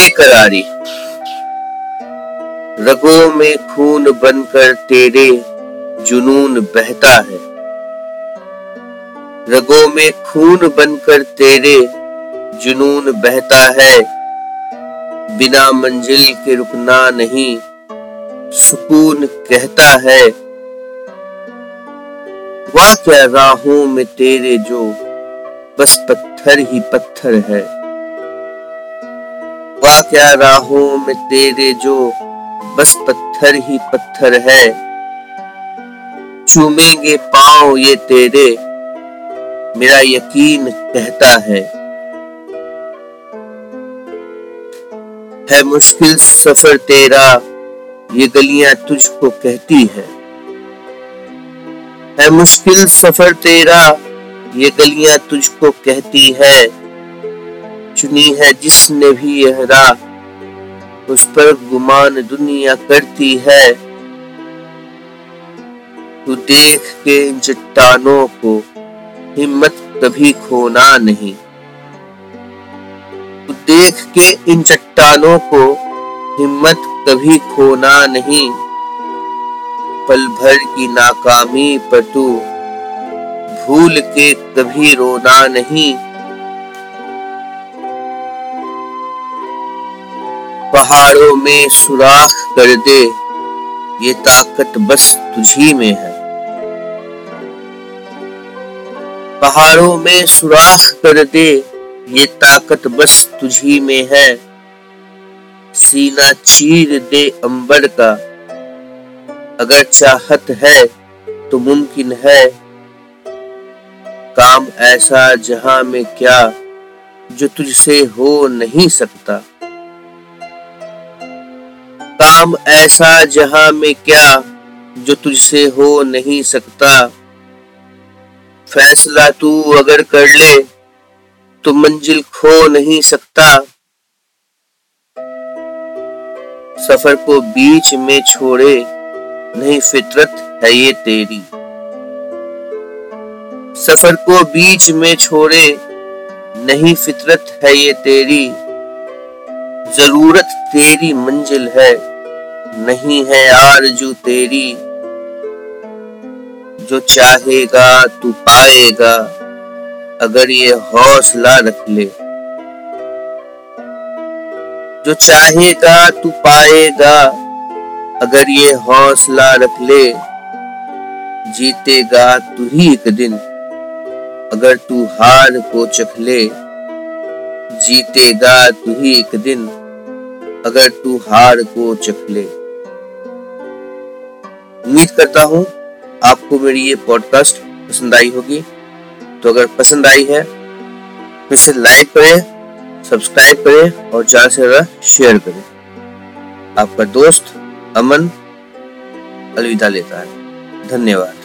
बेकरारी रगों में खून बनकर तेरे जुनून बहता है। रगों में खून बनकर तेरे जुनून बहता है। बिना मंजिल के रुकना नहीं, सुकून कहता है। वाह, क्या राहों में तेरे जो बस पत्थर ही पत्थर है। वाह क्या राहों में तेरे जो बस पत्थर ही पत्थर है? चूमेंगे पाँव ये तेरे, मेरा यकीन कहता है। है मुश्किल सफ़र तेरा, ये गलियाँ तुझको कहती है। है मुश्किल सफ़र तेरा, ये गलियाँ तुझको कहती है। चुनी है जिसने भी यह राह, उस पर गुमान दुनिया करती है। तू देख के इन चट्टानों को हिम्मत कभी खोना नहीं। तू देख के इन चट्टानों को हिम्मत कभी खोना नहीं। पल भर की नाकामी पर तू भूल के कभी रोना नहीं। पहाड़ों में सुराख कर दे। ये ताकत बस तुझी में है। पहाड़ों में सुराख कर दे। ये ताकत बस तुझी में है। सीना चीर दे अंबर का। अगर चाहत है तो मुमकिन है। काम ऐसा जहाँ में क्या, जो तुझसे हो नहीं सकता। काम ऐसा जहाँ में क्या जो तुझसे हो नहीं सकता। फैसला तू अगर कर ले तो मंजिल खो नहीं सकता। सफ़र को बीच में छोड़े, नहीं फितरत है ये तेरी। सफ़र को बीच में छोड़े, नहीं फितरत है ये तेरी। ज़रूरत तेरी मंजिल है, नहीं है आरज़ू तेरी। जो चाहेगा तू पाएगा, अगर ये हौसला रख ले। जो चाहेगा तू पाएगा, अगर ये हौसला रख ले। जीतेगा तू ही एक दिन, अगर तू हार को चख ले। जीतेगा तू ही एक दिन अगर तू हार को चख ले। उम्मीद करता हूँ आपको मेरी ये पॉडकास्ट पसंद आई होगी। तो अगर पसंद आई है तो इसे लाइक करें सब्सक्राइब करें और ज़्यादा से ज़्यादा शेयर करें। आपका दोस्त अमन अलविदा लेता है। धन्यवाद।